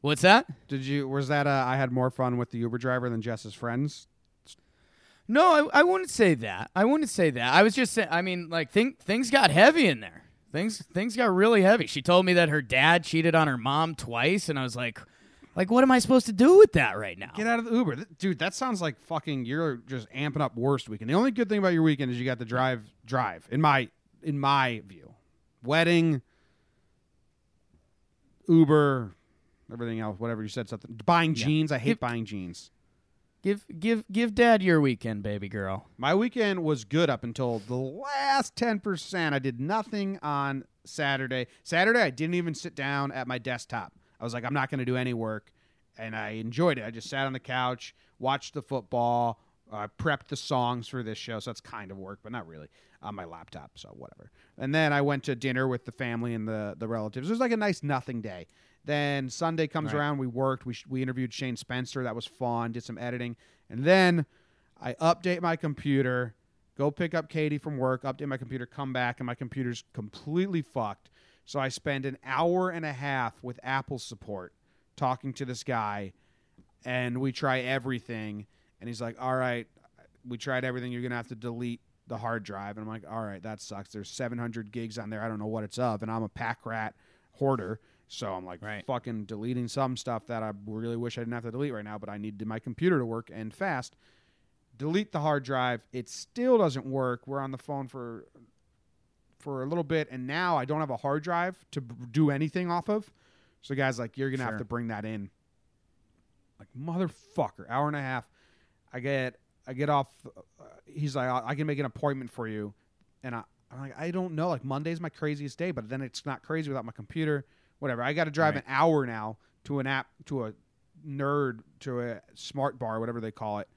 What's that? Did you? Was that uh, I had more fun with the Uber driver than Jess's friends? No, I, I wouldn't say that. I wouldn't say that. I was just saying. I mean, like think, things got heavy in there. Things things got really heavy. She told me that her dad cheated on her mom twice, and I was like, like what am I supposed to do with that right now? Get out of the Uber, dude. That sounds like fucking. You're just amping up worst weekend. The only good thing about your weekend is you got to drive. Drive in my in my view, wedding, Uber, everything else. Whatever you said something. Buying jeans. I hate Give- buying jeans. Give give give dad your weekend, baby girl. My weekend was good up until the last 10%. I did nothing on Saturday. Saturday, I didn't even sit down at my desktop. I was like, I'm not going to do any work. And I enjoyed it. I just sat on the couch, watched the football, uh, prepped the songs for this show. So that's kind of work, but not really on my laptop. So whatever. And then I went to dinner with the family and the, the relatives. It was like a nice nothing day. Then Sunday comes Right. around. We worked. We, sh- we interviewed Shane Spencer. That was fun. Did some editing. And then I update my computer, go pick up Katie from work, update my computer, come back, and my computer's completely fucked. So I spend an hour and a half with Apple support talking to this guy, and we try everything. And he's like, All right, we tried everything. You're going to have to delete the hard drive. And I'm like, All right, that sucks. There's 700 gigs on there. I don't know what it's of. And I'm a pack rat hoarder. So I'm like Right. fucking deleting some stuff that I really wish I didn't have to delete right now, but I need my computer to work and fast. Delete the hard drive. It still doesn't work. We're on the phone for for a little bit, and now I don't have a hard drive to b- do anything off of. So, guys, like, you're gonna have to bring that in. Like, motherfucker, hour and a half. I get I get off. Uh, he's like, I I can make an appointment for you, and I, I'm like, I don't know. Like Monday's my craziest day, but then it's not crazy without my computer. Whatever. I got to drive Right. an hour now to an app to a nerd to a smart bar, whatever they call it,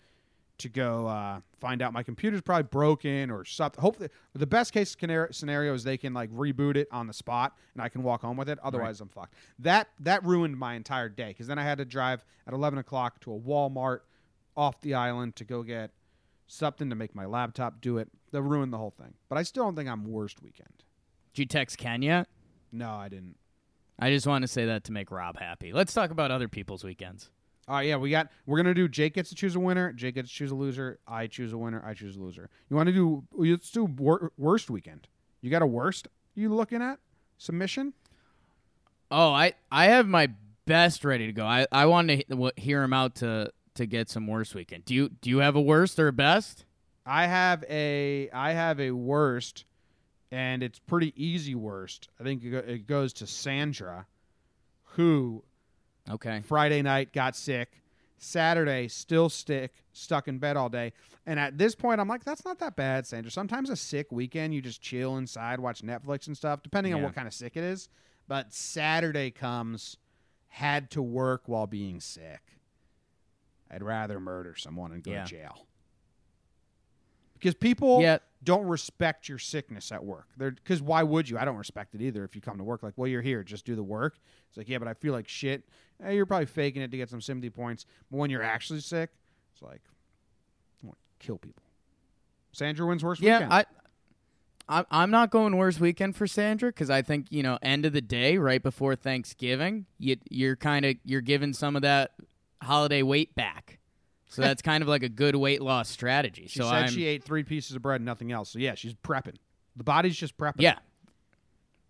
to go uh, find out my computer's probably broken or something. Hopefully, the best case scenario is they can like reboot it on the spot and I can walk home with it. Otherwise, I'm fucked. That that ruined my entire day because then I had to drive at 11 o'clock to a Walmart off the island to go get something to make my laptop do it. That ruined the whole thing. But I still don't think I'm worst weekend. Did you text Ken yet? No, I didn't. I just want to say that to make Rob happy. Let's talk about other people's weekends. All right, yeah, we got. We're gonna do. Jake gets to choose a winner. Jake gets to choose a loser. I choose a winner. I choose a loser. You want to do? Let's do wor- worst weekend. You got a worst? You looking at submission? Oh, I I have my best ready to go. I I wanted to hear him out to to get some worst weekend. Do you do you have a worst or a best? I have a. I have a worst, and it's pretty easy worst. I think it, goes to Sandra, who Okay. Friday night got sick. Saturday still sick, stuck in bed all day. And at this point, I'm like, that's not that bad, Sandra. Sometimes a sick weekend, you just chill inside, watch Netflix and stuff, depending on what kind of sick it is. But Saturday comes, had to work while being sick. I'd rather murder someone and go Yeah. to jail. Because people Yeah. don't respect your sickness at work. Because why would you? I don't respect it either. If you come to work, like, well, you're here, just do the work. It's like, yeah, but I feel like shit. Eh, you're probably faking it to get some sympathy points. But when you're actually sick, it's like, I want to kill people. Sandra wins worst Yeah, weekend. I. I'm I'm not going worst weekend for Sandra because I think you know end of the day right before Thanksgiving you you're kind of you're giving some of that holiday weight back, so that's kind of like a good weight loss strategy. she so said I'm, she ate three pieces of bread and nothing else. So yeah, she's prepping. The body's just prepping. Yeah.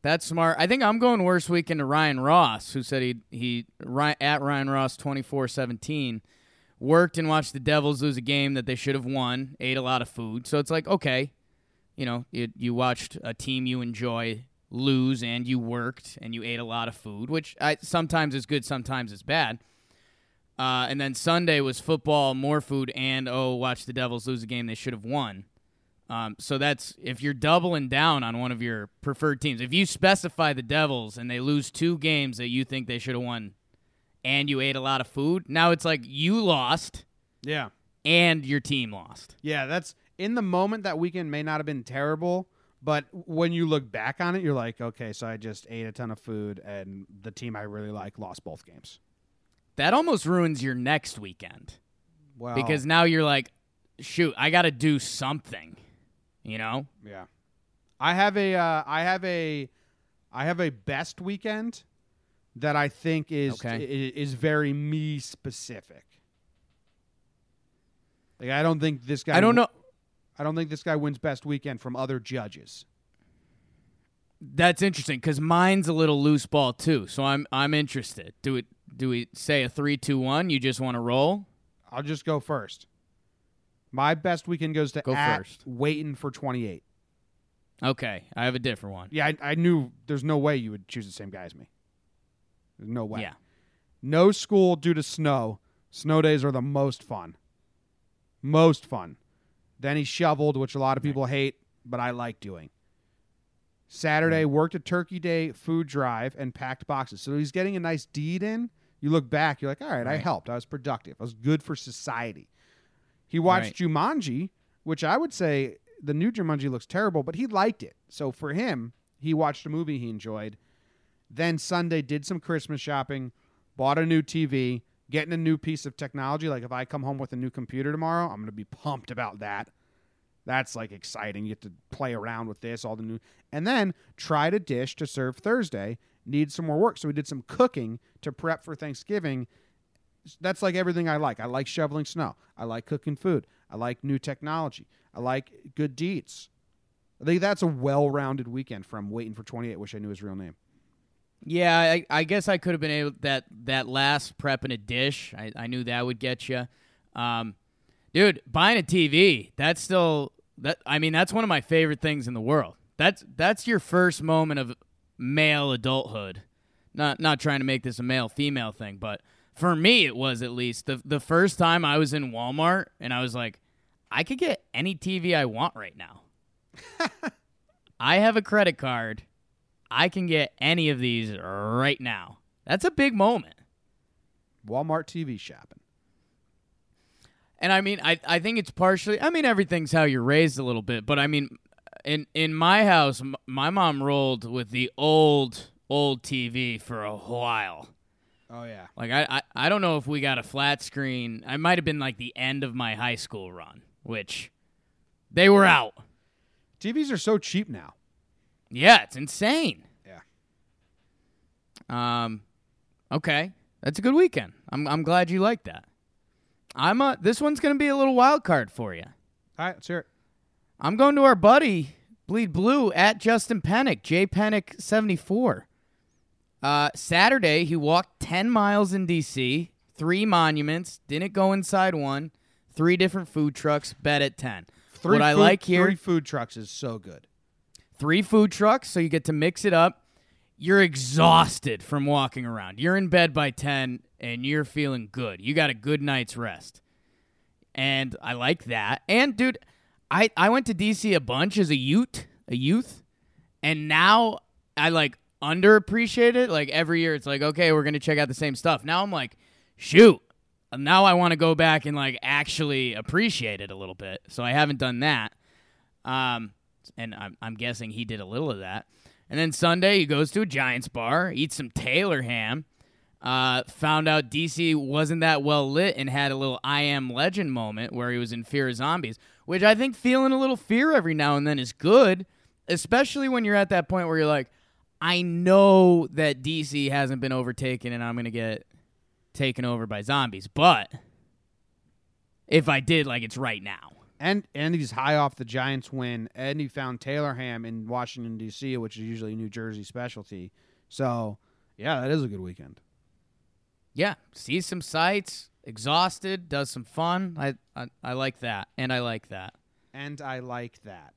That's smart. I think I'm going worst weekend to Ryan Ross, who said he he at Ryan Ross twenty four seventeen worked and watched the Devils lose a game that they should have won. Ate a lot of food, so it's like okay, you know, you you watched a team you enjoy lose and you worked and you ate a lot of food, which I, sometimes is good, sometimes is bad. Uh, and then Sunday was football, more food, and oh, watch the Devils lose a game they should have won. Um, so that's if you're doubling down on one of your preferred teams. If you specify the Devils and they lose two games that you think they should have won, and you ate a lot of food, now it's like you lost Yeah. and your team lost. Yeah, that's in the moment that weekend may not have been terrible, but when you look back on it, you're like, okay, so I just ate a ton of food and the team I really like lost both games. That almost ruins your next weekend Well, because now you're like, shoot, I got to do something. You know? yeah, I have a uh, I have a I have a best weekend that I think is Okay. i- is very me specific. Like I don't think this guy I don't know. I don't think this guy wins best weekend from other judges. That's interesting because mine's a little loose ball too. So I'm I'm interested. Do it? Do we say a three, two, one? You just want to roll? I'll just go first. My best weekend goes to Go at first. waiting for 28. Okay, I have a different one. Yeah, I, I knew there's no way you would choose the same guy as me. There's no way. Yeah. No school due to snow. Snow days are the most fun. Most fun. Then he shoveled, which a lot of people hate, but I like doing. Saturday, worked a turkey day food drive and packed boxes. So he's getting a nice deed in. You look back, you're like, all right, I helped. I was productive. I was good for society. He watched Jumanji, which I would say the new Jumanji looks terrible, but he liked it. So for him, he watched a movie he enjoyed. Then Sunday did some Christmas shopping, bought a new TV, getting a new piece of technology. Like if I come home with a new computer tomorrow, I'm going to be pumped about that. That's like exciting. You get to play around with this, all the new, and then tried a dish to serve Thursday. Need some more work, so we did some cooking to prep for Thanksgiving. That's like everything I like. I like shoveling snow. I like cooking food. I like new technology. I like good deeds. I think that's a well-rounded weekend from waiting for 28. Wish I knew his real name. Yeah, I, I guess I could have been able that that last prep in a dish. I, I knew that would get you, um, dude. Buying a TV. That's still that. I mean, that's one of my favorite things in the world. That's that's your first moment of male adulthood. Not not trying to make this a male female thing, but for me it was at least the the first time I was in Walmart and I was like, I could get any TV I want right now. I have a credit card. I can get any of these right now. That's a big moment. Walmart TV shopping. And I mean, I I think it's partially. I mean, everything's how you're raised a little bit, but I mean, in in my house, m- my mom rolled with the old old TV for a while. Oh yeah. Like I, I I don't know if we got a flat screen. I might have been like the end of my high school run, which they were out. TVs are so cheap now. Yeah, it's insane. Yeah. Um, okay, that's a good weekend. I'm I'm glad you like that. I'm a this one's gonna be a little wild card for you. All right, let's hear it. I'm going to our buddy Bleed Blue at Justin Pennick, J Pennick seventy four. Uh, Saturday he walked ten miles in DC, three monuments, didn't go inside one, three different food trucks, bet at ten. Three what I like here, three food trucks is so good. three food trucks, so you get to mix it up. You're exhausted from walking around. You're in bed by 10 and you're feeling good. You got a good night's rest. And I like that. And dude, I I went to DC a bunch as a youth, a youth, and now I like underappreciate it. Like every year it's like, okay, we're to check out the same stuff. Now I'm like, shoot. Now I want to go back and like actually appreciate it a little bit. So I haven't done that. Um, and I'm, I'm guessing he did a little of that. And then Sunday, he goes to a Giants bar, eats some Taylor ham. Uh, found out DC wasn't that well lit and had a little I am legend moment where he was in fear of zombies, which I think feeling a little fear every now and then is good, especially when you're at that point where you're like, I know that DC hasn't been overtaken and I'm going to get taken over by zombies, but if I did, like it's right now. And and he's high off the Giants win, and he found Taylor Ham in Washington D.C., which is usually a New Jersey specialty. So, yeah, that is a good weekend. Yeah, sees some sights, exhausted, does some fun. I, I I like that, and I like that. And I like that.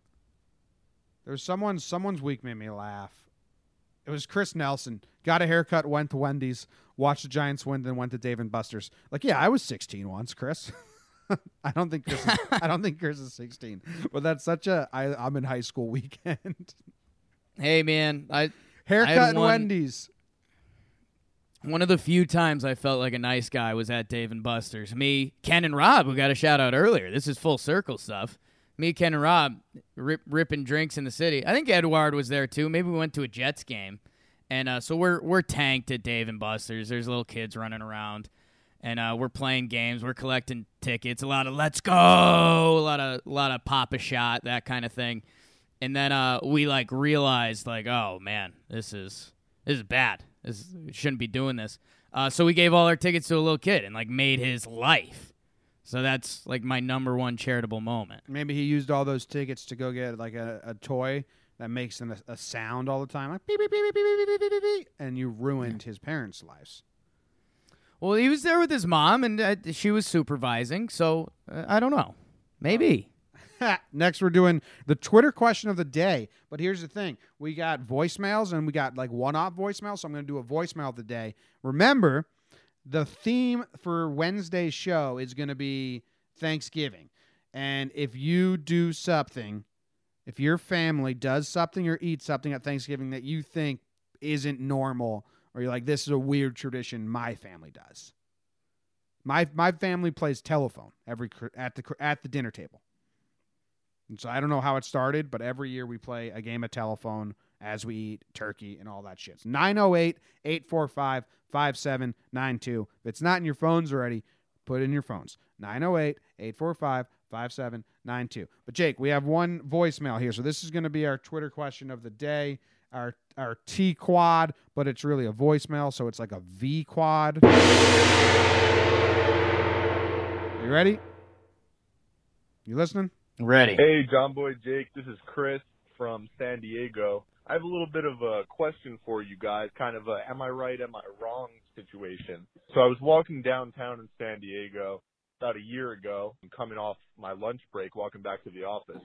There's someone someone's week made me laugh. It was Chris Nelson. Got a haircut, went to Wendy's, watched the Giants win, then went to Dave and Buster's. Like, yeah, I was 16 once, Chris. I don't think Chris. Is, I don't think Chris is 16, but that's such a. I, I'm in high school weekend. Hey man, I haircut had and Wendy's. One of the few times I felt like a nice guy was at Dave and Buster's. Me, Ken, and Rob, who got a shout out earlier. This is full circle stuff. Me, Ken, and Rob rip, ripping drinks in the city. I think Edward was there too. Maybe we went to a Jets game, and uh, so we're we're tanked at Dave and Buster's. There's little kids running around, and uh, we're playing games. We're collecting tickets. A lot of let's go. A lot of a lot of pop a shot, that kind of thing. And then uh, we like realized like, oh man, this is this is bad. This shouldn't be doing this. Uh, so we gave all our tickets to a little kid and like made his life. So that's like my number one charitable moment. Maybe he used all those tickets to go get like a, a toy that makes an, a sound all the time, like beep beep beep beep beep beep beep beep, beep, and you ruined his parents' lives. Well, he was there with his mom and uh, she was supervising. So uh, I don't know. Maybe. Next, we're doing the Twitter question of the day. But here's the thing: we got voicemails and we got like one-off voicemails. So I'm going to do a voicemail of the day. Remember, the theme for Wednesday's show is going to be Thanksgiving, and if you do something, if your family does something or eats something at Thanksgiving that you think isn't normal, or you're like, this is a weird tradition, my family does. My my family plays telephone every at the at the dinner table. And so I don't know how it started, but every year we play a game of telephone as we eat turkey and all that shit. It's 908 845 5792. If it's not in your phones already, put it in your phones. 908 845 5792. But Jake, we have one voicemail here. So this is going to be our Twitter question of the day. Our our T quad, but it's really a voicemail, so it's like a V quad. You ready? You listening? Ready. Hey, John Boy Jake. This is Chris from San Diego. I have a little bit of a question for you guys, kind of a am I right, am I wrong situation. So I was walking downtown in San Diego about a year ago. Coming off my lunch break, walking back to the office,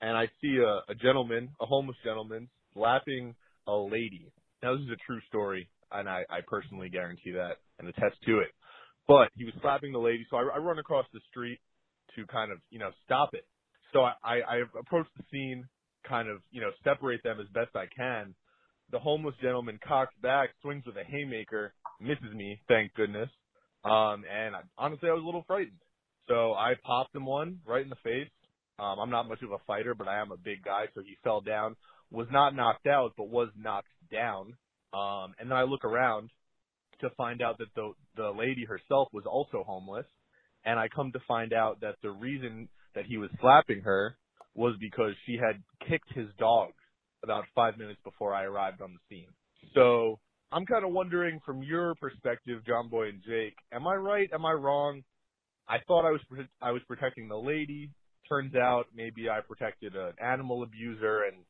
and I see a, a gentleman, a homeless gentleman, slapping a lady. Now this is a true story, and I, I personally guarantee that and attest to it. But he was slapping the lady, so I, I run across the street to kind of, you know, stop it. So I, I, I approach the scene, kind of, you know, separate them as best I can. The homeless gentleman cocks back, swings with a haymaker, misses me, thank goodness. Um, and I, honestly, I was a little frightened. So I popped him one right in the face. Um, I'm not much of a fighter, but I am a big guy, so he fell down. Was not knocked out, but was knocked down. Um, and then I look around to find out that the the lady herself was also homeless, and I come to find out that the reason that he was slapping her was because she had kicked his dog about five minutes before I arrived on the scene. So I'm kind of wondering from your perspective, John Boy and Jake, am I right? Am I wrong? I thought I was I was protecting the lady. Turns out maybe I protected an animal abuser, and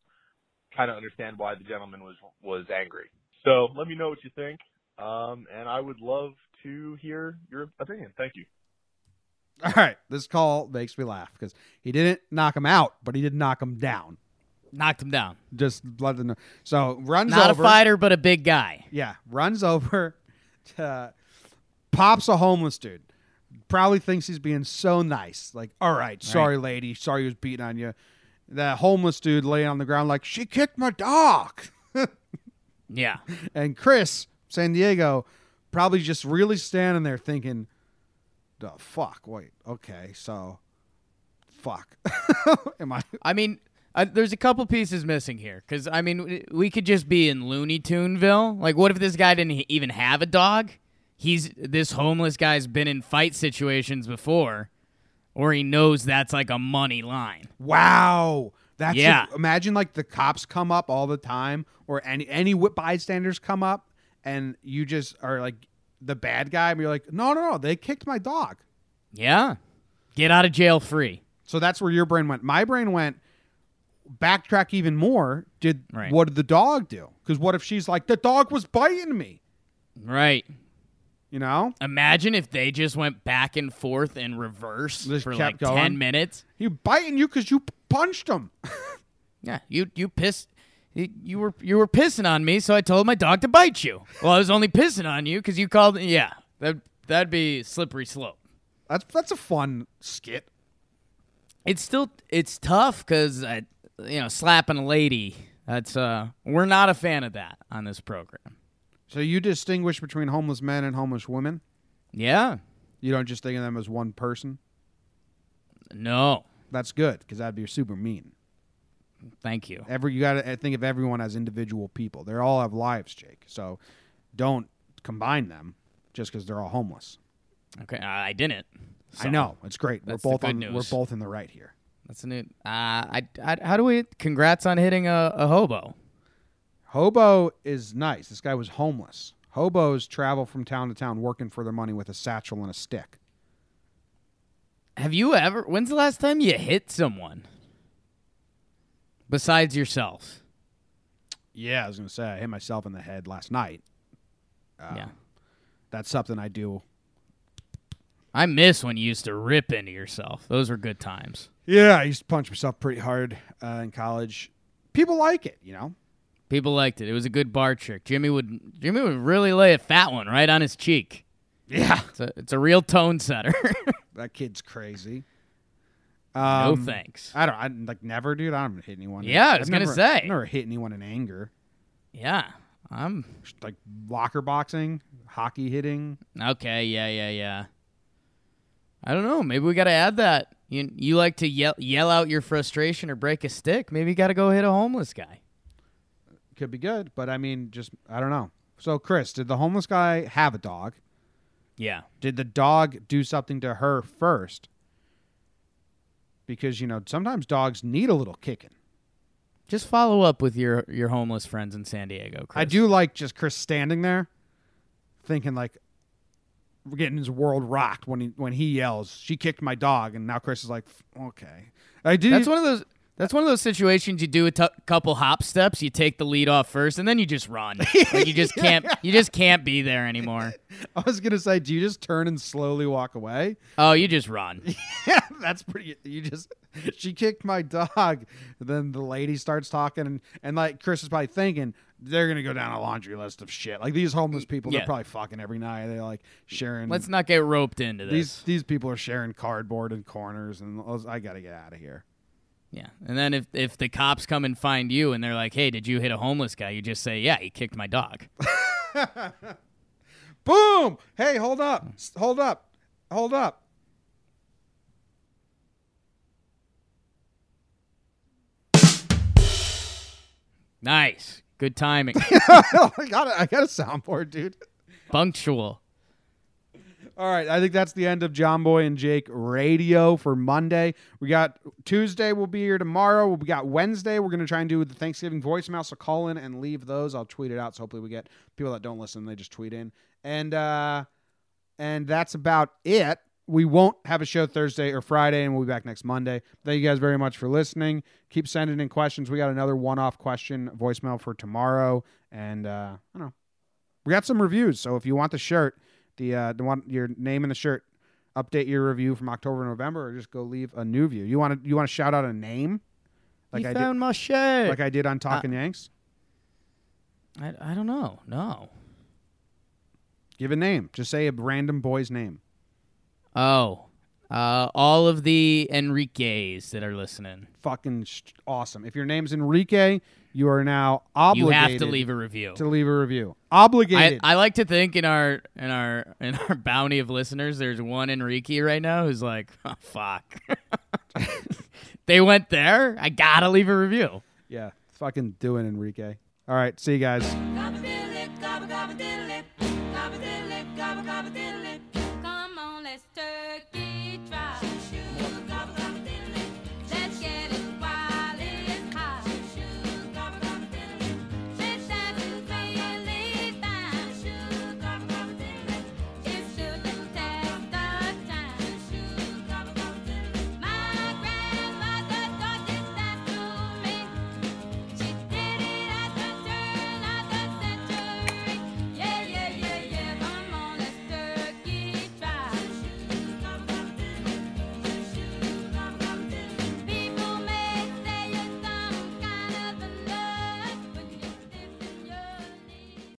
kind of understand why the gentleman was was angry. So let me know what you think, um, and I would love to hear your opinion. Thank you. All right, this call makes me laugh because he didn't knock him out, but he did knock him down. Knocked him down. Just let them know. So runs Not over. a fighter, but a big guy. Yeah, runs over, to, pops a homeless dude. Probably thinks he's being so nice. Like, all right, sorry, lady. Sorry he was beating on you. That homeless dude laying on the ground, like, she kicked my dog. Yeah. And Chris, San Diego, probably just really standing there thinking, the fuck, wait, okay, so, fuck. Am I? I mean, uh, there's a couple pieces missing here because I mean, we could just be in Looney Tuneville. Like, what if this guy didn't even have a dog? He's this homeless guy's been in fight situations before, or he knows that's like a money line. Wow. That's Yeah. imagine like the cops come up all the time, or any any whip bystanders come up, and you just are like the bad guy, and you're like, no, no, no, they kicked my dog. Yeah, get out of jail free. So that's where your brain went. My brain went backtrack even more. Did Right. what did the dog do? Because what if she's like, the dog was biting me? Right. You know, Imagine if they just went back and forth in reverse Just for like going? ten minutes. he biting you because you punched him. Yeah, you you pissed. You were you were pissing on me, so I told my dog to bite you. Well, I was only pissing on you because you called. Yeah, that that'd be slippery slope. that's that's a fun skit. It's still it's tough because you know slapping a lady. That's uh we're not a fan of that on this program. So you distinguish between homeless men and homeless women. Yeah, You don't just think of them as one person. no, That's good because that'd be super mean. Thank you. Every you got to think of everyone as individual people. They all have lives, Jake. So don't combine them just because they're all homeless. Okay, I I didn't. I know it's great. that's we're both good on. news. We're both in the right here. That's a new. Uh, I, I how do we? Congrats on hitting a, a hobo. Hobo is nice. This guy was homeless. Hobos travel from town to town working for their money with a satchel and a stick. Have you ever? When's the last time you hit someone? Besides yourself. Yeah, I was gonna say I hit myself in the head last night. Uh, yeah. That's something I do. I miss when you used to rip into yourself. Those were good times. Yeah, I used to punch myself pretty hard uh, in college. People like it, you know. People liked it. It was a good bar trick. Jimmy would Jimmy would really lay a fat one right on his cheek. Yeah, It's a it's a real tone setter. that kid's crazy. No Um, thanks. I don't. I like never, dude. I don't hit anyone. Yeah, I I've was gonna never- say. I've never hit anyone in anger. Yeah. I'm Like locker boxing, hockey hitting. okay. Yeah, yeah, yeah. I don't know. Maybe we got to add that. You you like to yell yell out your frustration or break a stick? Maybe you got to go hit a homeless guy. Could be good, but I mean, just I don't know. So, Chris, did the homeless guy have a dog? Yeah. Did the dog do something to her first? Because you know sometimes dogs need a little kicking. Just follow up with your your homeless friends in San Diego. Chris. I do like just Chris standing there, thinking like we're getting his world rocked when he when he yells, "She kicked my dog," and now Chris is like, "Okay." I do. That's one of those. That's one of those situations you do a t- couple hop steps, you take the lead off first, and then you just run. like you just can't. You just can't be there anymore. I was gonna say, do you just turn and slowly walk away? Oh, you just run. yeah, that's pretty. You just she kicked my dog. Then the lady starts talking, and and like Chris is probably thinking they're gonna go down a laundry list of shit. Like these homeless people, Yeah. they're probably fucking every night. They're like sharing. Let's not get roped into this. these people are sharing cardboard in corners, and I gotta get out of here. Yeah. And then if, if the cops come and find you and they're like, hey, did you hit a homeless guy? You just say, yeah, he kicked my dog. Boom! Hey, hold up. Hold up. Hold up. Nice. Good timing. I got it. I got a soundboard, dude. Punctual. All right, I think that's the end of John Boy and Jake Radio for Monday. We got Tuesday. We'll be here tomorrow. We got Wednesday. We're gonna try and do the Thanksgiving voicemail. So call in and leave those. I'll tweet it out. So hopefully we get people that don't listen. They just tweet in. And uh, and that's about it. We won't have a show Thursday or Friday, and we'll be back next Monday. Thank you guys very much for listening. Keep sending in questions. We got another one-off question voicemail for tomorrow, and uh, I don't know. We got some reviews. So if you want the shirt, the uh, the one your name in the shirt, update your review from October to November, or just go leave a new view. You want to you want to shout out a name, like you I found my shirt. did, like I did on Talking Yanks. I, I don't know. No. Give a name. Just say a random boy's name. Oh. Uh, all of the Enriques that are listening. Fucking sh- awesome. If your name's Enrique, you are now obligated. You have to leave a review. to leave a review. I, Obligated. I like to think in our in our in our bounty of listeners, there's one Enrique right now who's like, oh, fuck. they went there. I gotta leave a review. yeah, fucking do it, Enrique. All right, see you guys.